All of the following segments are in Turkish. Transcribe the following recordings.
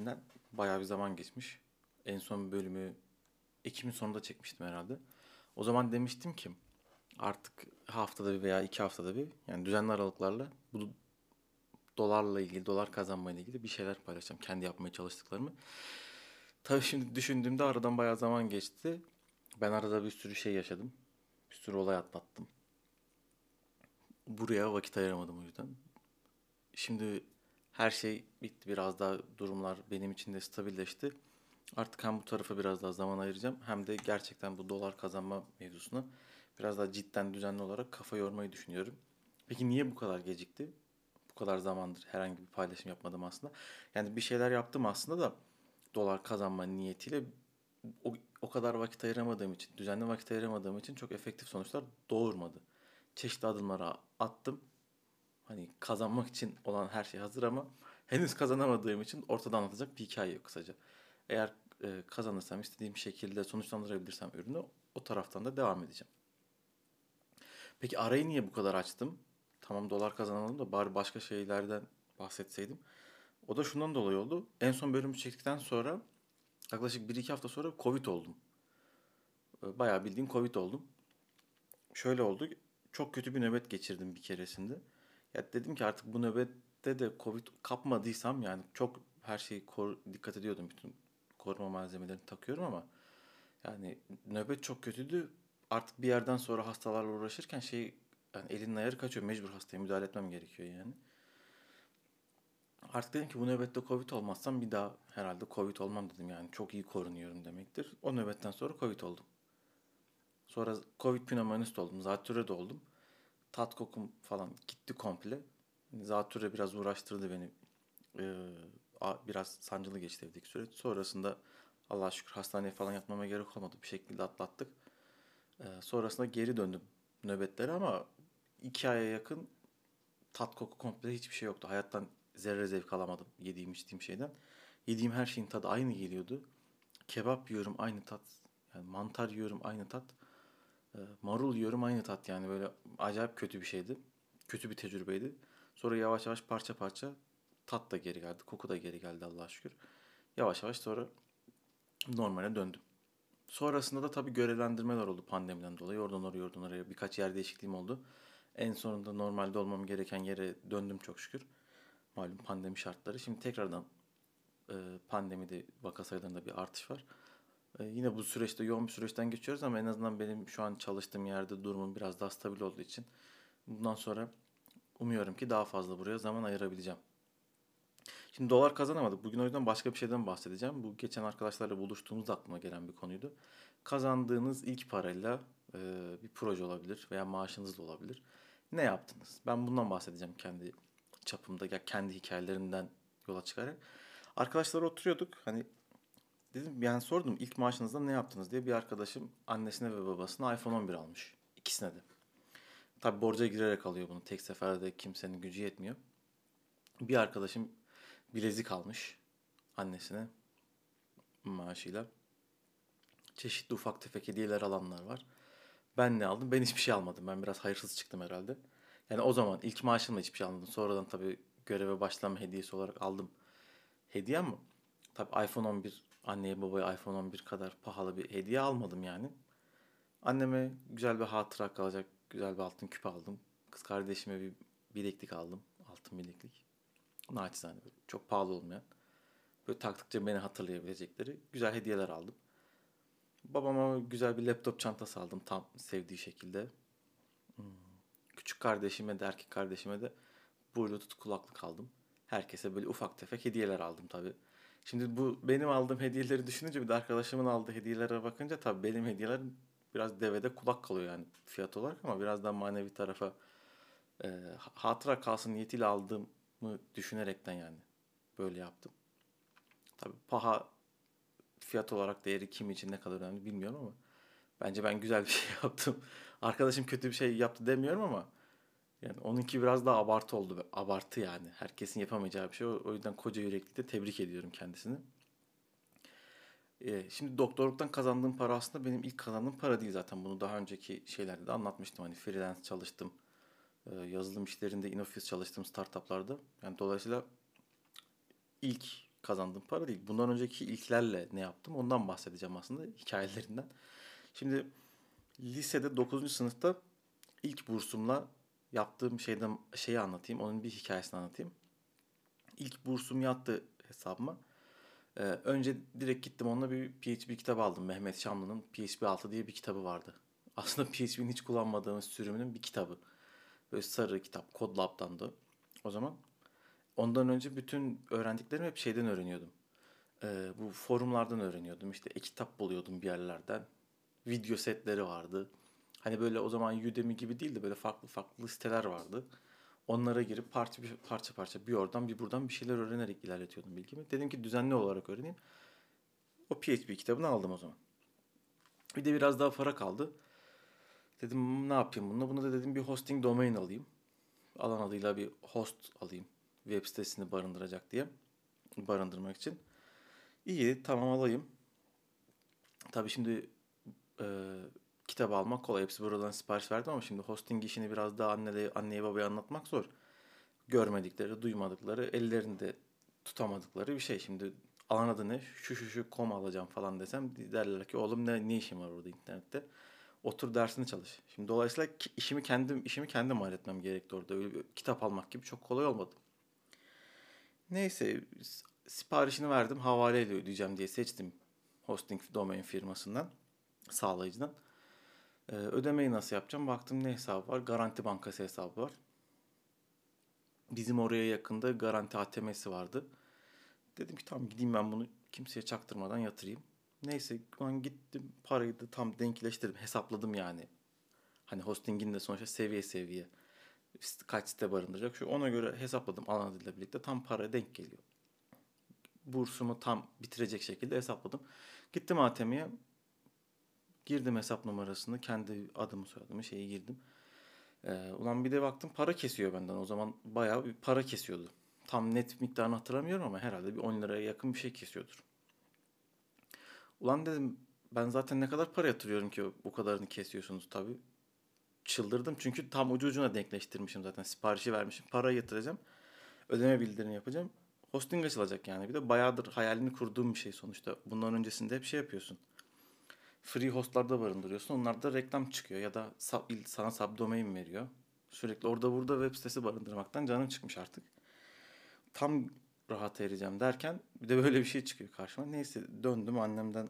üzerinden bayağı bir zaman geçmiş. En son bölümü Ekim'in sonunda çekmiştim herhalde. O zaman demiştim ki artık haftada bir veya iki haftada bir yani düzenli aralıklarla bu dolarla ilgili, dolar kazanmayla ilgili bir şeyler paylaşacağım. Kendi yapmaya çalıştıklarımı. Tabii şimdi düşündüğümde aradan bayağı zaman geçti. Ben arada bir sürü şey yaşadım. Bir sürü olay atlattım. Buraya vakit ayıramadım o yüzden. Şimdi her şey bitti. Biraz daha durumlar benim için de stabilleşti. Artık hem bu tarafa biraz daha zaman ayıracağım hem de gerçekten bu dolar kazanma mevzusuna biraz daha cidden düzenli olarak kafa yormayı düşünüyorum. Peki niye bu kadar gecikti? Bu kadar zamandır herhangi bir paylaşım yapmadım aslında. Yani bir şeyler yaptım aslında da dolar kazanma niyetiyle o, o kadar vakit ayıramadığım için, düzenli vakit ayıramadığım için çok efektif sonuçlar doğurmadı. Çeşitli adımlara attım. Hani kazanmak için olan her şey hazır ama henüz kazanamadığım için ortada anlatacak bir hikaye yok kısaca. Eğer e, kazanırsam istediğim şekilde sonuçlandırabilirsem ürünü o taraftan da devam edeceğim. Peki arayı niye bu kadar açtım? Tamam dolar kazanamadım da bari başka şeylerden bahsetseydim. O da şundan dolayı oldu. En son bölümü çektikten sonra yaklaşık 1-2 hafta sonra Covid oldum. E, bayağı bildiğim Covid oldum. Şöyle oldu. Çok kötü bir nöbet geçirdim bir keresinde. Ya dedim ki artık bu nöbette de Covid kapmadıysam yani çok her şeyi kor, dikkat ediyordum. Bütün koruma malzemelerini takıyorum ama yani nöbet çok kötüydü. Artık bir yerden sonra hastalarla uğraşırken şey yani elinin ayarı kaçıyor. Mecbur hastaya müdahale etmem gerekiyor yani. Artık dedim ki bu nöbette Covid olmazsam bir daha herhalde Covid olmam dedim yani. Çok iyi korunuyorum demektir. O nöbetten sonra Covid oldum. Sonra Covid pneumonist oldum. Zatürre oldum. Tat kokum falan gitti komple. Zatürre biraz uğraştırdı beni. Ee, biraz sancılı geçti evdeki süreç. Sonrasında Allah'a şükür hastaneye falan yatmama gerek olmadı. Bir şekilde atlattık. Ee, sonrasında geri döndüm nöbetlere ama iki aya yakın tat koku komple hiçbir şey yoktu. Hayattan zerre zevk alamadım yediğim içtiğim şeyden. Yediğim her şeyin tadı aynı geliyordu. Kebap yiyorum aynı tat. Yani mantar yiyorum aynı tat. E, marul yiyorum aynı tat yani böyle acayip kötü bir şeydi. Kötü bir tecrübeydi. Sonra yavaş yavaş parça parça tat da geri geldi. Koku da geri geldi Allah'a şükür. Yavaş yavaş sonra normale döndüm. Sonrasında da tabii görevlendirmeler oldu pandemiden dolayı. Oradan oraya, oradan oraya birkaç yer değişikliğim oldu. En sonunda normalde olmam gereken yere döndüm çok şükür. Malum pandemi şartları. Şimdi tekrardan e, pandemide vaka sayılarında bir artış var. E, yine bu süreçte yoğun bir süreçten geçiyoruz ama en azından benim şu an çalıştığım yerde durumum biraz daha stabil olduğu için bundan sonra umuyorum ki daha fazla buraya zaman ayırabileceğim. Şimdi dolar kazanamadık. Bugün o yüzden başka bir şeyden bahsedeceğim. Bu geçen arkadaşlarla buluştuğumuzda aklıma gelen bir konuydu. Kazandığınız ilk parayla e, bir proje olabilir veya maaşınız da olabilir. Ne yaptınız? Ben bundan bahsedeceğim kendi çapımda ya kendi hikayelerinden yola çıkarak. Arkadaşlar oturuyorduk. Hani dedim yani sordum ilk maaşınızda ne yaptınız diye bir arkadaşım annesine ve babasına iPhone 11 almış. İkisine de. Tabi borca girerek alıyor bunu. Tek seferde kimsenin gücü yetmiyor. Bir arkadaşım bilezik almış annesine maaşıyla. Çeşitli ufak tefek hediyeler alanlar var. Ben ne aldım? Ben hiçbir şey almadım. Ben biraz hayırsız çıktım herhalde. Yani o zaman ilk maaşımla hiçbir şey almadım. Sonradan tabii göreve başlama hediyesi olarak aldım hediye ama tabii iPhone 11 anneye babaya iPhone 11 kadar pahalı bir hediye almadım yani. Anneme güzel bir hatıra kalacak güzel bir altın küpe aldım. Kız kardeşime bir bileklik aldım. Altın bileklik. Naçizane böyle çok pahalı olmayan. Böyle taktıkça beni hatırlayabilecekleri güzel hediyeler aldım. Babama güzel bir laptop çantası aldım tam sevdiği şekilde. Hmm. Küçük kardeşime de erkek kardeşime de bluetooth kulaklık aldım. Herkese böyle ufak tefek hediyeler aldım tabii. Şimdi bu benim aldığım hediyeleri düşününce bir de arkadaşımın aldığı hediyelere bakınca tabii benim hediyeler biraz devede kulak kalıyor yani fiyat olarak ama biraz daha manevi tarafa e, hatıra kalsın niyetiyle aldığımı düşünerekten yani böyle yaptım. Tabii paha fiyat olarak değeri kim için ne kadar önemli bilmiyorum ama bence ben güzel bir şey yaptım. Arkadaşım kötü bir şey yaptı demiyorum ama yani onunki biraz daha abartı oldu. Abartı yani. Herkesin yapamayacağı bir şey. O, yüzden koca yürekli de tebrik ediyorum kendisini. Ee, şimdi doktorluktan kazandığım para aslında benim ilk kazandığım para değil zaten. Bunu daha önceki şeylerde de anlatmıştım. Hani freelance çalıştım. Ee, yazılım işlerinde, in-office çalıştım startuplarda. Yani dolayısıyla ilk kazandığım para değil. Bundan önceki ilklerle ne yaptım ondan bahsedeceğim aslında hikayelerinden. Şimdi lisede 9. sınıfta ilk bursumla yaptığım şeyden şeyi anlatayım. Onun bir hikayesini anlatayım. İlk bursum yattı hesabıma. Ee, önce direkt gittim onunla bir PHP kitabı aldım. Mehmet Şamlı'nın PHP 6 diye bir kitabı vardı. Aslında PHP'nin hiç kullanmadığımız sürümünün bir kitabı. Böyle sarı kitap. CodeLab'dandı o zaman. Ondan önce bütün öğrendiklerimi hep şeyden öğreniyordum. Ee, bu forumlardan öğreniyordum. İşte e-kitap buluyordum bir yerlerden. Video setleri vardı. Hani böyle o zaman Udemy gibi değil de böyle farklı farklı siteler vardı. Onlara girip parça parça parça bir oradan bir buradan bir şeyler öğrenerek ilerletiyordum bilgimi. Dedim ki düzenli olarak öğreneyim. O PHP kitabını aldım o zaman. Bir de biraz daha para kaldı. Dedim ne yapayım bununla? Buna da dedim bir hosting domain alayım. Alan adıyla bir host alayım. Web sitesini barındıracak diye. Barındırmak için. İyi tamam alayım. Tabii şimdi e, kitabı almak kolay. Hepsi buradan sipariş verdim ama şimdi hosting işini biraz daha anneye, anneye babaya anlatmak zor. Görmedikleri, duymadıkları, ellerinde tutamadıkları bir şey. Şimdi alan adı ne? Şu şu şu kom alacağım falan desem derler ki oğlum ne, ne işin var orada internette? Otur dersini çalış. Şimdi dolayısıyla işimi kendim işimi kendim halletmem gerekti orada. Öyle bir kitap almak gibi çok kolay olmadı. Neyse siparişini verdim. Havaleyle ödeyeceğim diye seçtim hosting domain firmasından, sağlayıcıdan. Ee, ödemeyi nasıl yapacağım? Baktım ne hesabı var? Garanti Bankası hesabı var. Bizim oraya yakında Garanti ATM'si vardı. Dedim ki tamam gideyim ben bunu kimseye çaktırmadan yatırayım. Neyse ben gittim parayı da tam denkleştirdim. Hesapladım yani. Hani hostingin de sonuçta seviye seviye kaç site barındıracak. Şu ona göre hesapladım alan adıyla birlikte. Tam para denk geliyor. Bursumu tam bitirecek şekilde hesapladım. Gittim ATM'ye. Girdim hesap numarasını. Kendi adımı soyadımı şeyi girdim. Ee, ulan bir de baktım para kesiyor benden. O zaman bayağı bir para kesiyordu. Tam net miktarını hatırlamıyorum ama herhalde bir 10 liraya yakın bir şey kesiyordur. Ulan dedim ben zaten ne kadar para yatırıyorum ki bu kadarını kesiyorsunuz tabii. Çıldırdım çünkü tam ucu ucuna denkleştirmişim zaten. Siparişi vermişim. Para yatıracağım. Ödeme bildirimi yapacağım. Hosting açılacak yani. Bir de bayağıdır hayalini kurduğum bir şey sonuçta. Bundan öncesinde hep şey yapıyorsun. Free hostlarda barındırıyorsun. Onlarda reklam çıkıyor ya da sana subdomain veriyor. Sürekli orada burada web sitesi barındırmaktan canım çıkmış artık. Tam rahat ereceğim derken bir de böyle bir şey çıkıyor karşıma. Neyse döndüm annemden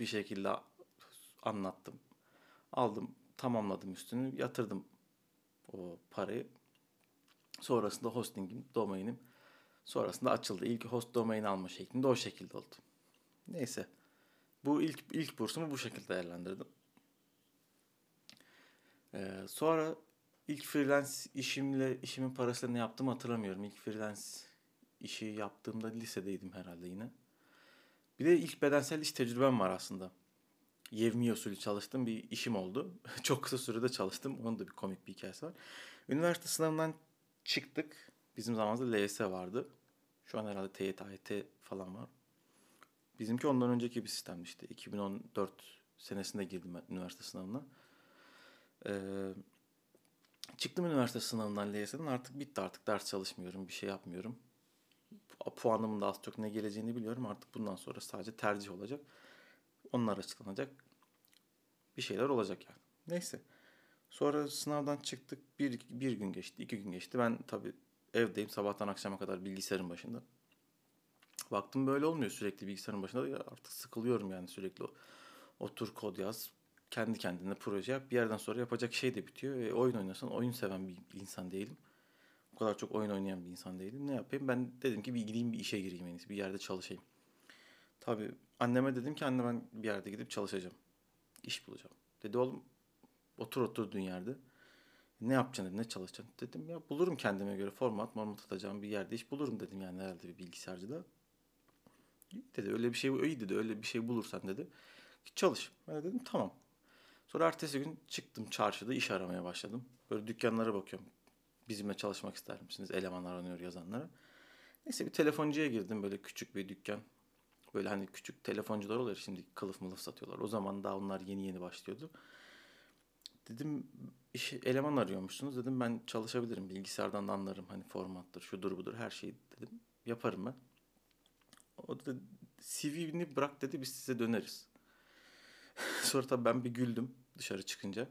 bir şekilde anlattım. Aldım tamamladım üstünü yatırdım o parayı. Sonrasında hostingim, domainim sonrasında açıldı. İlk host domain alma şeklinde o şekilde oldu. Neyse. Bu ilk ilk bursumu bu şekilde değerlendirdim. Ee, sonra ilk freelance işimle işimin parasıyla ne yaptım hatırlamıyorum. İlk freelance işi yaptığımda lisedeydim herhalde yine. Bir de ilk bedensel iş tecrübem var aslında. Yevmi usulü çalıştığım bir işim oldu. Çok kısa sürede çalıştım. Onun da bir komik bir hikayesi var. Üniversite sınavından çıktık. Bizim zamanımızda LYS vardı. Şu an herhalde TYT, AYT falan var. Bizimki ondan önceki bir sistemdi işte. 2014 senesinde girdim üniversite sınavına. Ee, çıktım üniversite sınavından LYS'den artık bitti artık ders çalışmıyorum bir şey yapmıyorum. Puanımın da az çok ne geleceğini biliyorum artık bundan sonra sadece tercih olacak. Onlar açıklanacak. Bir şeyler olacak yani. Neyse. Sonra sınavdan çıktık. Bir, bir gün geçti, iki gün geçti. Ben tabii evdeyim sabahtan akşama kadar bilgisayarın başında. Baktım böyle olmuyor sürekli bilgisayarın başında. Ya artık sıkılıyorum yani sürekli otur kod yaz. Kendi kendine proje yap. Bir yerden sonra yapacak şey de bitiyor. E, oyun oynasan oyun seven bir insan değilim. O kadar çok oyun oynayan bir insan değilim. Ne yapayım? Ben dedim ki bir gideyim bir işe gireyim en iyisi. Bir yerde çalışayım. Tabii anneme dedim ki anne ben bir yerde gidip çalışacağım. İş bulacağım. Dedi oğlum otur oturduğun yerde. Ne yapacaksın dedi, ne çalışacaksın? Dedim ya bulurum kendime göre format, format atacağım bir yerde iş bulurum dedim yani herhalde bir bilgisayarcıda. İyi dedi öyle bir şey iyi dedi öyle bir şey bulursan dedi. Çalış. Ben dedim tamam. Sonra ertesi gün çıktım çarşıda iş aramaya başladım. Böyle dükkanlara bakıyorum. Bizimle çalışmak ister misiniz? Elemanlar aranıyor yazanlara. Neyse bir telefoncuya girdim böyle küçük bir dükkan. Böyle hani küçük telefoncular oluyor şimdi kılıf mılıf satıyorlar. O zaman daha onlar yeni yeni başlıyordu. Dedim iş eleman arıyormuşsunuz. Dedim ben çalışabilirim. Bilgisayardan da anlarım. Hani formattır, şudur budur her şeyi dedim. Yaparım ben. O da CV'ni bırak dedi biz size döneriz. Sonra tabii ben bir güldüm dışarı çıkınca.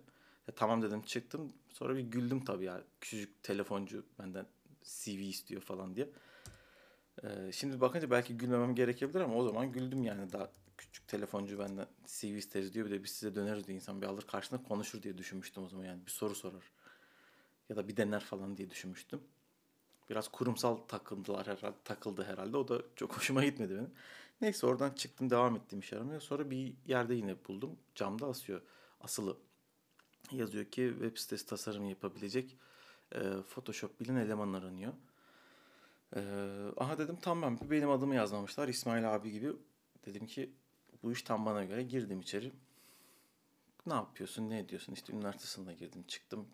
Ya tamam dedim çıktım. Sonra bir güldüm tabii ya. Küçücük telefoncu benden CV istiyor falan diye. Ee, şimdi bakınca belki gülmemem gerekebilir ama o zaman güldüm yani. Daha küçük telefoncu benden CV isteriz diyor. Bir de biz size döneriz diye insan bir alır karşısında konuşur diye düşünmüştüm o zaman yani. Bir soru sorar. Ya da bir dener falan diye düşünmüştüm. Biraz kurumsal takıldılar herhalde, takıldı herhalde. O da çok hoşuma gitmedi benim. Neyse oradan çıktım devam ettim iş aramaya. Sonra bir yerde yine buldum. Camda asıyor. Asılı. Yazıyor ki web sitesi tasarımı yapabilecek e, Photoshop bilen eleman aranıyor. E, aha dedim tamam benim adımı yazmamışlar. İsmail abi gibi. Dedim ki bu iş tam bana göre. Girdim içeri. Ne yapıyorsun, ne ediyorsun? İşte üniversite sınavına girdim, çıktım.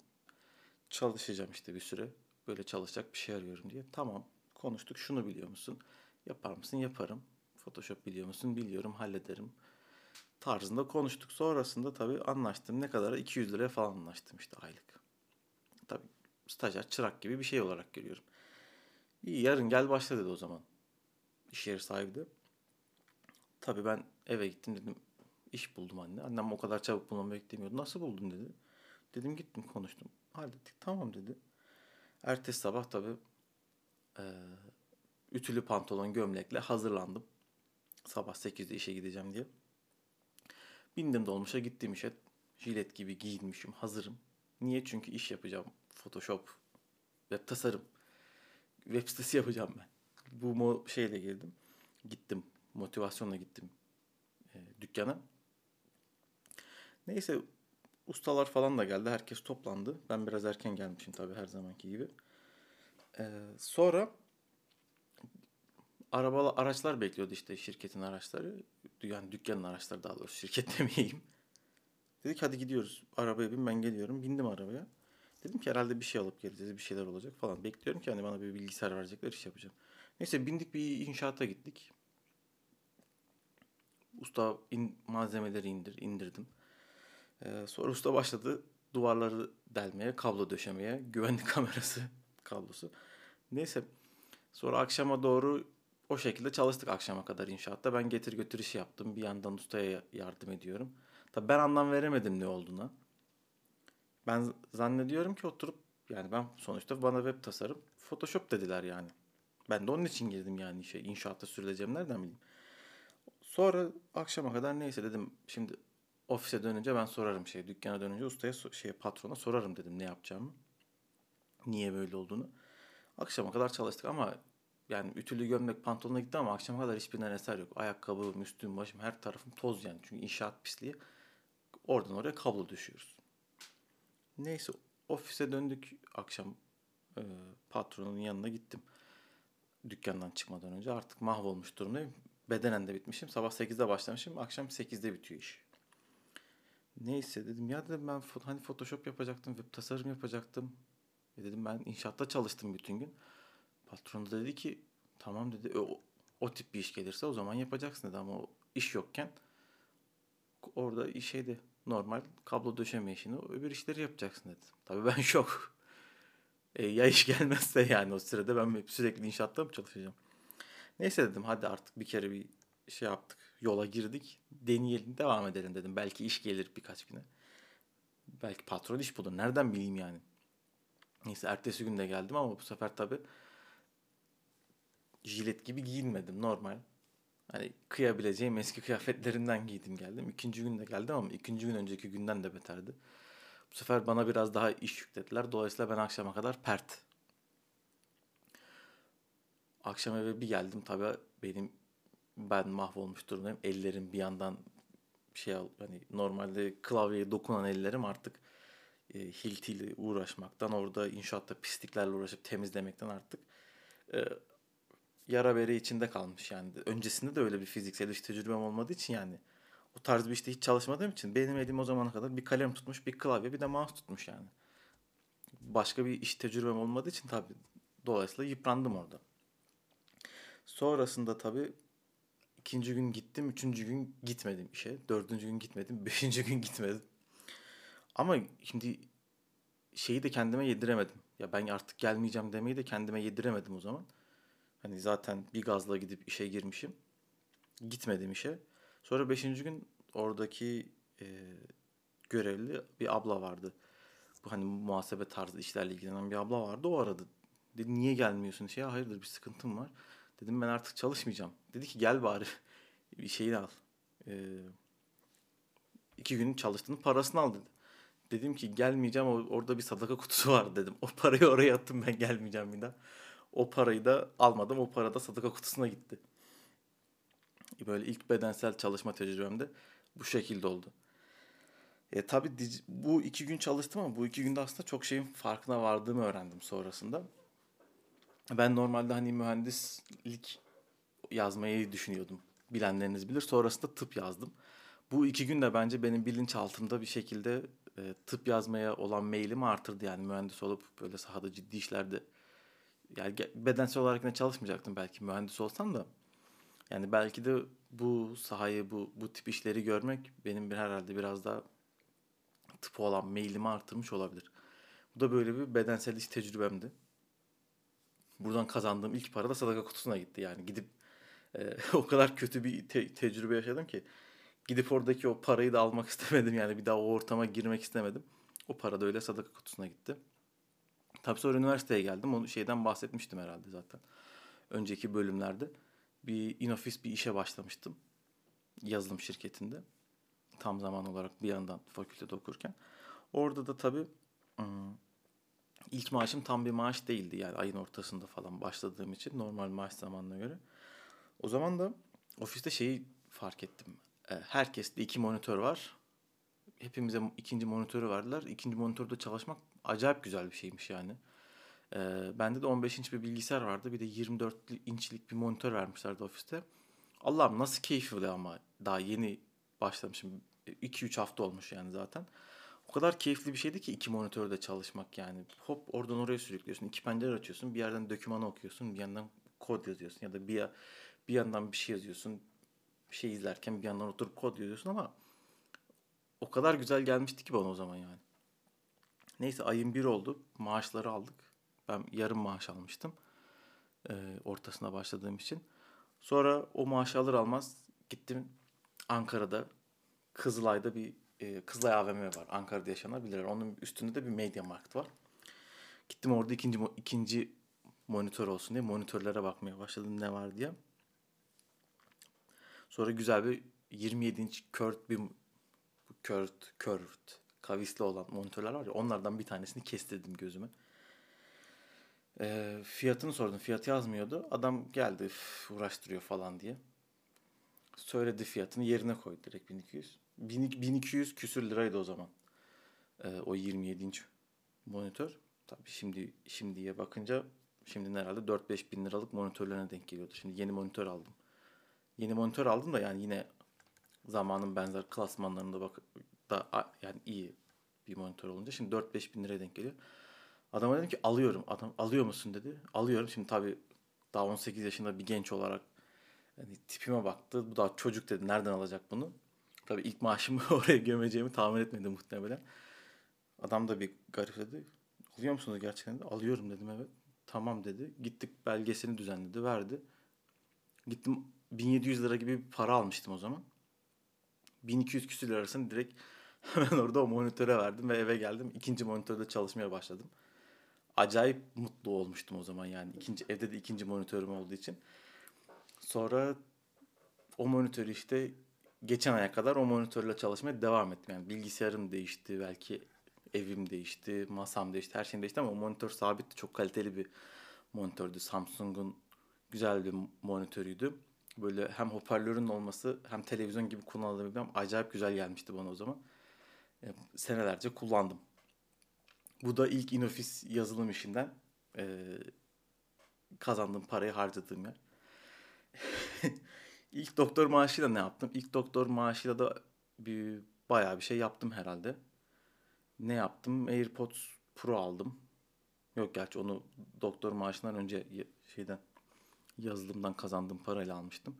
Çalışacağım işte bir süre. Böyle çalışacak bir şey arıyorum diye. Tamam konuştuk. Şunu biliyor musun? Yapar mısın? Yaparım. Photoshop biliyor musun? Biliyorum, hallederim. Tarzında konuştuk. Sonrasında tabii anlaştım. Ne kadar? 200 liraya falan anlaştım işte aylık. Tabii stajyer, çırak gibi bir şey olarak görüyorum. İyi yarın gel başla dedi o zaman. İş yeri sahibi de. Tabii ben eve gittim dedim iş buldum anne. Annem o kadar çabuk bulmamı beklemiyordu. Nasıl buldun dedi. Dedim gittim konuştum. Hallettik tamam dedi. Ertesi sabah tabii e, ütülü pantolon gömlekle hazırlandım. Sabah 8'de işe gideceğim diye. Bindim dolmuşa gittim işe. Jilet gibi giyinmişim hazırım. Niye? Çünkü iş yapacağım. Photoshop, web tasarım. Web sitesi yapacağım ben. Bu mo şeyle girdim. Gittim. Motivasyonla gittim e, dükkana. Neyse ustalar falan da geldi. Herkes toplandı. Ben biraz erken gelmişim tabii her zamanki gibi. Ee, sonra arabalı araçlar bekliyordu işte şirketin araçları. Yani dükkanın araçları daha doğrusu şirket demeyeyim. Dedik hadi gidiyoruz. Arabaya bin ben geliyorum. Bindim arabaya. Dedim ki herhalde bir şey alıp geleceğiz. Bir şeyler olacak falan. Bekliyorum ki hani bana bir bilgisayar verecekler iş yapacağım. Neyse bindik bir inşaata gittik. Usta in, malzemeleri indir, indirdim. Ee, sonra usta başladı duvarları delmeye, kablo döşemeye, güvenlik kamerası kablosu. Neyse sonra akşama doğru o şekilde çalıştık akşama kadar inşaatta. Ben getir götür işi yaptım. Bir yandan ustaya yardım ediyorum. Tabii ben anlam veremedim ne olduğuna. Ben zannediyorum ki oturup yani ben sonuçta bana web tasarım Photoshop dediler yani. Ben de onun için girdim yani işe. İnşaatta sürüleceğim nereden bileyim. Sonra akşama kadar neyse dedim şimdi ofise dönünce ben sorarım şey dükkana dönünce ustaya şey patrona sorarım dedim ne yapacağımı. Niye böyle olduğunu. Akşama kadar çalıştık ama yani ütülü gömlek pantolona gitti ama akşama kadar hiçbirinden eser yok. Ayakkabı, üstüm, başım her tarafım toz yani. Çünkü inşaat pisliği. Oradan oraya kablo düşüyoruz. Neyse ofise döndük akşam e, patronun yanına gittim. Dükkandan çıkmadan önce artık mahvolmuş durumdayım. Bedenen de bitmişim. Sabah 8'de başlamışım. Akşam 8'de bitiyor iş. Neyse dedim ya dedim ben hani Photoshop yapacaktım, web tasarım yapacaktım. E dedim ben inşaatta çalıştım bütün gün. Patron da dedi ki tamam dedi o, o tip bir iş gelirse o zaman yapacaksın dedi ama o iş yokken orada şeyde normal kablo döşeme işini öbür işleri yapacaksın dedi. Tabii ben şok. E, ya iş gelmezse yani o sırada ben sürekli inşaatta mı çalışacağım? Neyse dedim hadi artık bir kere bir şey yaptık. Yola girdik. Deneyelim devam edelim dedim. Belki iş gelir birkaç güne. Belki patron iş bulur. Nereden bileyim yani. Neyse ertesi gün de geldim ama bu sefer tabii jilet gibi giyinmedim normal. Hani kıyabileceğim eski kıyafetlerinden giydim geldim. İkinci gün de geldim ama ikinci gün önceki günden de beterdi. Bu sefer bana biraz daha iş yüklediler. Dolayısıyla ben akşama kadar pert. Akşam eve bir geldim tabii benim ben mahvolmuş durumdayım. Ellerim bir yandan şey hani normalde klavyeye dokunan ellerim artık e, hiltiyle uğraşmaktan orada inşaatta pisliklerle uğraşıp temizlemekten artık e, yara bere içinde kalmış yani. Öncesinde de öyle bir fiziksel iş tecrübem olmadığı için yani o tarz bir işte hiç çalışmadığım için benim elim o zamana kadar bir kalem tutmuş, bir klavye, bir de mouse tutmuş yani. Başka bir iş tecrübem olmadığı için tabii dolayısıyla yıprandım orada. Sonrasında tabii ikinci gün gittim, üçüncü gün gitmedim işe. Dördüncü gün gitmedim, beşinci gün gitmedim. Ama şimdi şeyi de kendime yediremedim. Ya ben artık gelmeyeceğim demeyi de kendime yediremedim o zaman. Hani zaten bir gazla gidip işe girmişim. Gitmedim işe. Sonra beşinci gün oradaki e, görevli bir abla vardı. Bu hani muhasebe tarzı işlerle ilgilenen bir abla vardı. O aradı. Dedi niye gelmiyorsun işe? Hayırdır bir sıkıntım var. Dedim ben artık çalışmayacağım. Dedi ki gel bari bir şeyini al. Ee, iki gün çalıştığının parasını al dedi. Dedim ki gelmeyeceğim orada bir sadaka kutusu var dedim. O parayı oraya attım ben gelmeyeceğim bir daha. O parayı da almadım. O para da sadaka kutusuna gitti. Böyle ilk bedensel çalışma tecrübemde bu şekilde oldu. E, tabii bu iki gün çalıştım ama bu iki günde aslında çok şeyin farkına vardığımı öğrendim sonrasında. Ben normalde hani mühendislik yazmayı düşünüyordum. Bilenleriniz bilir. Sonrasında tıp yazdım. Bu iki gün de bence benim bilinçaltımda bir şekilde e, tıp yazmaya olan meylimi artırdı. Yani mühendis olup böyle sahada ciddi işlerde yani bedensel olarak ne çalışmayacaktım belki mühendis olsam da. Yani belki de bu sahayı, bu, bu tip işleri görmek benim bir herhalde biraz daha tıpa olan meylimi artırmış olabilir. Bu da böyle bir bedensel iş tecrübemdi. Buradan kazandığım ilk para da sadaka kutusuna gitti. Yani gidip e, o kadar kötü bir te- tecrübe yaşadım ki gidip oradaki o parayı da almak istemedim. Yani bir daha o ortama girmek istemedim. O para da öyle sadaka kutusuna gitti. Tabii sonra üniversiteye geldim. Onu şeyden bahsetmiştim herhalde zaten. Önceki bölümlerde bir in-office bir işe başlamıştım. Yazılım şirketinde. Tam zaman olarak bir yandan fakültede okurken. Orada da tabii ilk maaşım tam bir maaş değildi. Yani ayın ortasında falan başladığım için normal maaş zamanına göre. O zaman da ofiste şeyi fark ettim. Herkeste iki monitör var. Hepimize ikinci monitörü verdiler. İkinci monitörde çalışmak acayip güzel bir şeymiş yani. Ee, bende de 15 inç bir bilgisayar vardı. Bir de 24 inçlik bir monitör vermişlerdi ofiste. Allah'ım nasıl keyifli ama daha yeni başlamışım. 2-3 hafta olmuş yani zaten. O kadar keyifli bir şeydi ki iki monitörde çalışmak yani. Hop oradan oraya sürüklüyorsun. iki pencere açıyorsun. Bir yerden dokümanı okuyorsun. Bir yandan kod yazıyorsun. Ya da bir, bir yandan bir şey yazıyorsun. Bir şey izlerken bir yandan oturup kod yazıyorsun ama o kadar güzel gelmişti ki bana o zaman yani. Neyse ayın bir oldu. Maaşları aldık. Ben yarım maaş almıştım. E, ortasına başladığım için. Sonra o maaşı alır almaz gittim Ankara'da Kızılay'da bir e, Kızılay AVM var. Ankara'da yaşayanlar bilirler. Onun üstünde de bir Media Markt var. Gittim orada ikinci ikinci monitör olsun diye monitörlere bakmaya başladım ne var diye. Sonra güzel bir 27 inç curved bir curved, curved kavisli olan monitörler var ya onlardan bir tanesini kestirdim gözüme. E, fiyatını sordum. Fiyatı yazmıyordu. Adam geldi uğraştırıyor falan diye. Söyledi fiyatını yerine koydu direkt 1200. 1200 küsür liraydı o zaman. E, o 27 inç monitör. Tabii şimdi şimdiye bakınca şimdi herhalde 4-5 bin liralık monitörlerine denk geliyordu. Şimdi yeni monitör aldım. Yeni monitör aldım da yani yine zamanın benzer klasmanlarında bak da yani iyi bir monitör olunca şimdi 4-5 bin liraya denk geliyor. Adama dedim ki alıyorum. Adam alıyor musun dedi. Alıyorum. Şimdi tabii daha 18 yaşında bir genç olarak yani tipime baktı. Bu daha çocuk dedi. Nereden alacak bunu? Tabii ilk maaşımı oraya gömeceğimi tahmin etmedi muhtemelen. Adam da bir garipsedi. Alıyor musunuz gerçekten de? Alıyorum dedim evet. Tamam dedi. Gittik belgesini düzenledi. Verdi. Gittim 1700 lira gibi bir para almıştım o zaman. 1200 küsür lirasını direkt hemen orada o monitöre verdim ve eve geldim. İkinci monitörde çalışmaya başladım acayip mutlu olmuştum o zaman yani. ikinci evde de ikinci monitörüm olduğu için. Sonra o monitörü işte geçen aya kadar o monitörle çalışmaya devam ettim. Yani bilgisayarım değişti, belki evim değişti, masam değişti, her şeyim değişti ama o monitör sabitti. Çok kaliteli bir monitördü. Samsung'un güzel bir monitörüydü. Böyle hem hoparlörün olması hem televizyon gibi kullanabilmem acayip güzel gelmişti bana o zaman. E, senelerce kullandım. Bu da ilk in-office yazılım işinden e, kazandığım parayı harcadığım yer. İlk doktor maaşıyla ne yaptım? İlk doktor maaşıyla da bir bayağı bir şey yaptım herhalde. Ne yaptım? AirPods Pro aldım. Yok gerçi onu doktor maaşından önce şeyden yazılımdan kazandığım parayla almıştım.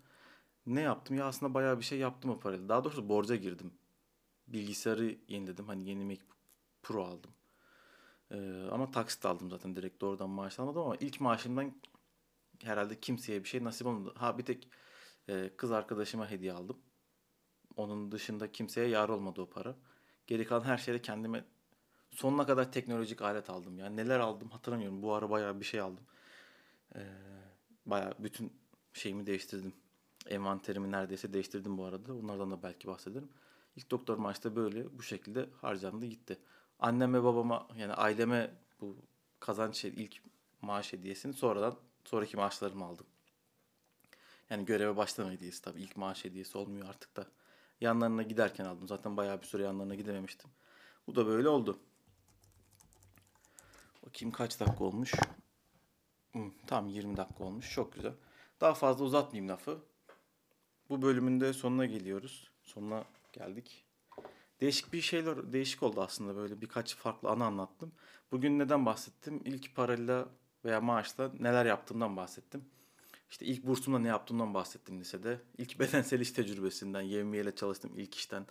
Ne yaptım? Ya aslında bayağı bir şey yaptım o parayla. Daha doğrusu borca girdim. Bilgisayarı yeniledim. Hani yeni Mac Pro aldım. Ee, ama taksit aldım zaten direkt doğrudan maaş almadım ama ilk maaşımdan herhalde kimseye bir şey nasip olmadı. Ha bir tek e, kız arkadaşıma hediye aldım. Onun dışında kimseye yar olmadı o para. Geri kalan her şeyde kendime sonuna kadar teknolojik alet aldım. Yani neler aldım hatırlamıyorum. Bu ara bayağı bir şey aldım. Ee, bayağı bütün şeyimi değiştirdim. Envanterimi neredeyse değiştirdim bu arada. Onlardan da belki bahsederim. İlk doktor maaşta böyle bu şekilde harcandı gitti. Anneme babama yani aileme bu kazanç ilk maaş hediyesini sonradan sonraki maaşlarımı aldım. Yani göreve başlama hediyesi tabii. ilk maaş hediyesi olmuyor artık da. Yanlarına giderken aldım. Zaten bayağı bir süre yanlarına gidememiştim. Bu da böyle oldu. Bakayım kaç dakika olmuş. Hmm, tam 20 dakika olmuş. Çok güzel. Daha fazla uzatmayayım lafı. Bu bölümün de sonuna geliyoruz. Sonuna geldik. Değişik bir şeyler değişik oldu aslında böyle birkaç farklı anı anlattım. Bugün neden bahsettim? İlk parayla veya maaşla neler yaptığımdan bahsettim. İşte ilk bursumda ne yaptığımdan bahsettim lisede. İlk bedensel iş tecrübesinden, yevmiyeyle çalıştım ilk işten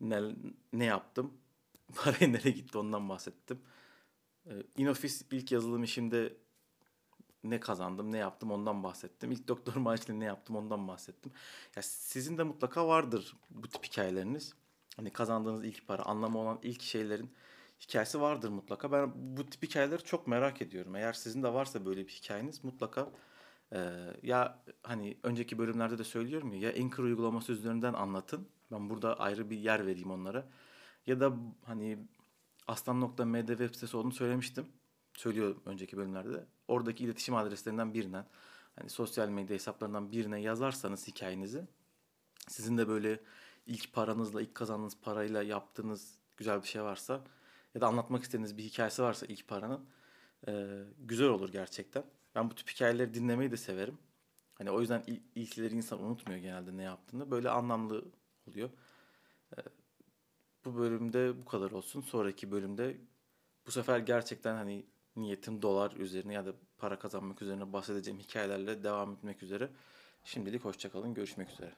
ne, ne yaptım. Paraya nereye gitti ondan bahsettim. Ee, InOffice ilk yazılım işimde ne kazandım, ne yaptım ondan bahsettim. İlk doktor maaşıyla ne yaptım ondan bahsettim. Ya sizin de mutlaka vardır bu tip hikayeleriniz. Hani kazandığınız ilk para, anlamı olan ilk şeylerin hikayesi vardır mutlaka. Ben bu tip hikayeleri çok merak ediyorum. Eğer sizin de varsa böyle bir hikayeniz mutlaka e, ya hani önceki bölümlerde de söylüyorum ya ya Anchor uygulaması üzerinden anlatın. Ben burada ayrı bir yer vereyim onlara. Ya da hani aslan.md web sitesi olduğunu söylemiştim. Söylüyorum önceki bölümlerde de. Oradaki iletişim adreslerinden birinden hani sosyal medya hesaplarından birine yazarsanız hikayenizi sizin de böyle ilk paranızla, ilk kazandığınız parayla yaptığınız güzel bir şey varsa ya da anlatmak istediğiniz bir hikayesi varsa ilk paranın e, güzel olur gerçekten. Ben bu tip hikayeleri dinlemeyi de severim. Hani o yüzden il- ilkleri insan unutmuyor genelde ne yaptığını. Böyle anlamlı oluyor. E, bu bölümde bu kadar olsun. Sonraki bölümde bu sefer gerçekten hani niyetim dolar üzerine ya da para kazanmak üzerine bahsedeceğim hikayelerle devam etmek üzere. Şimdilik hoşçakalın. Görüşmek üzere.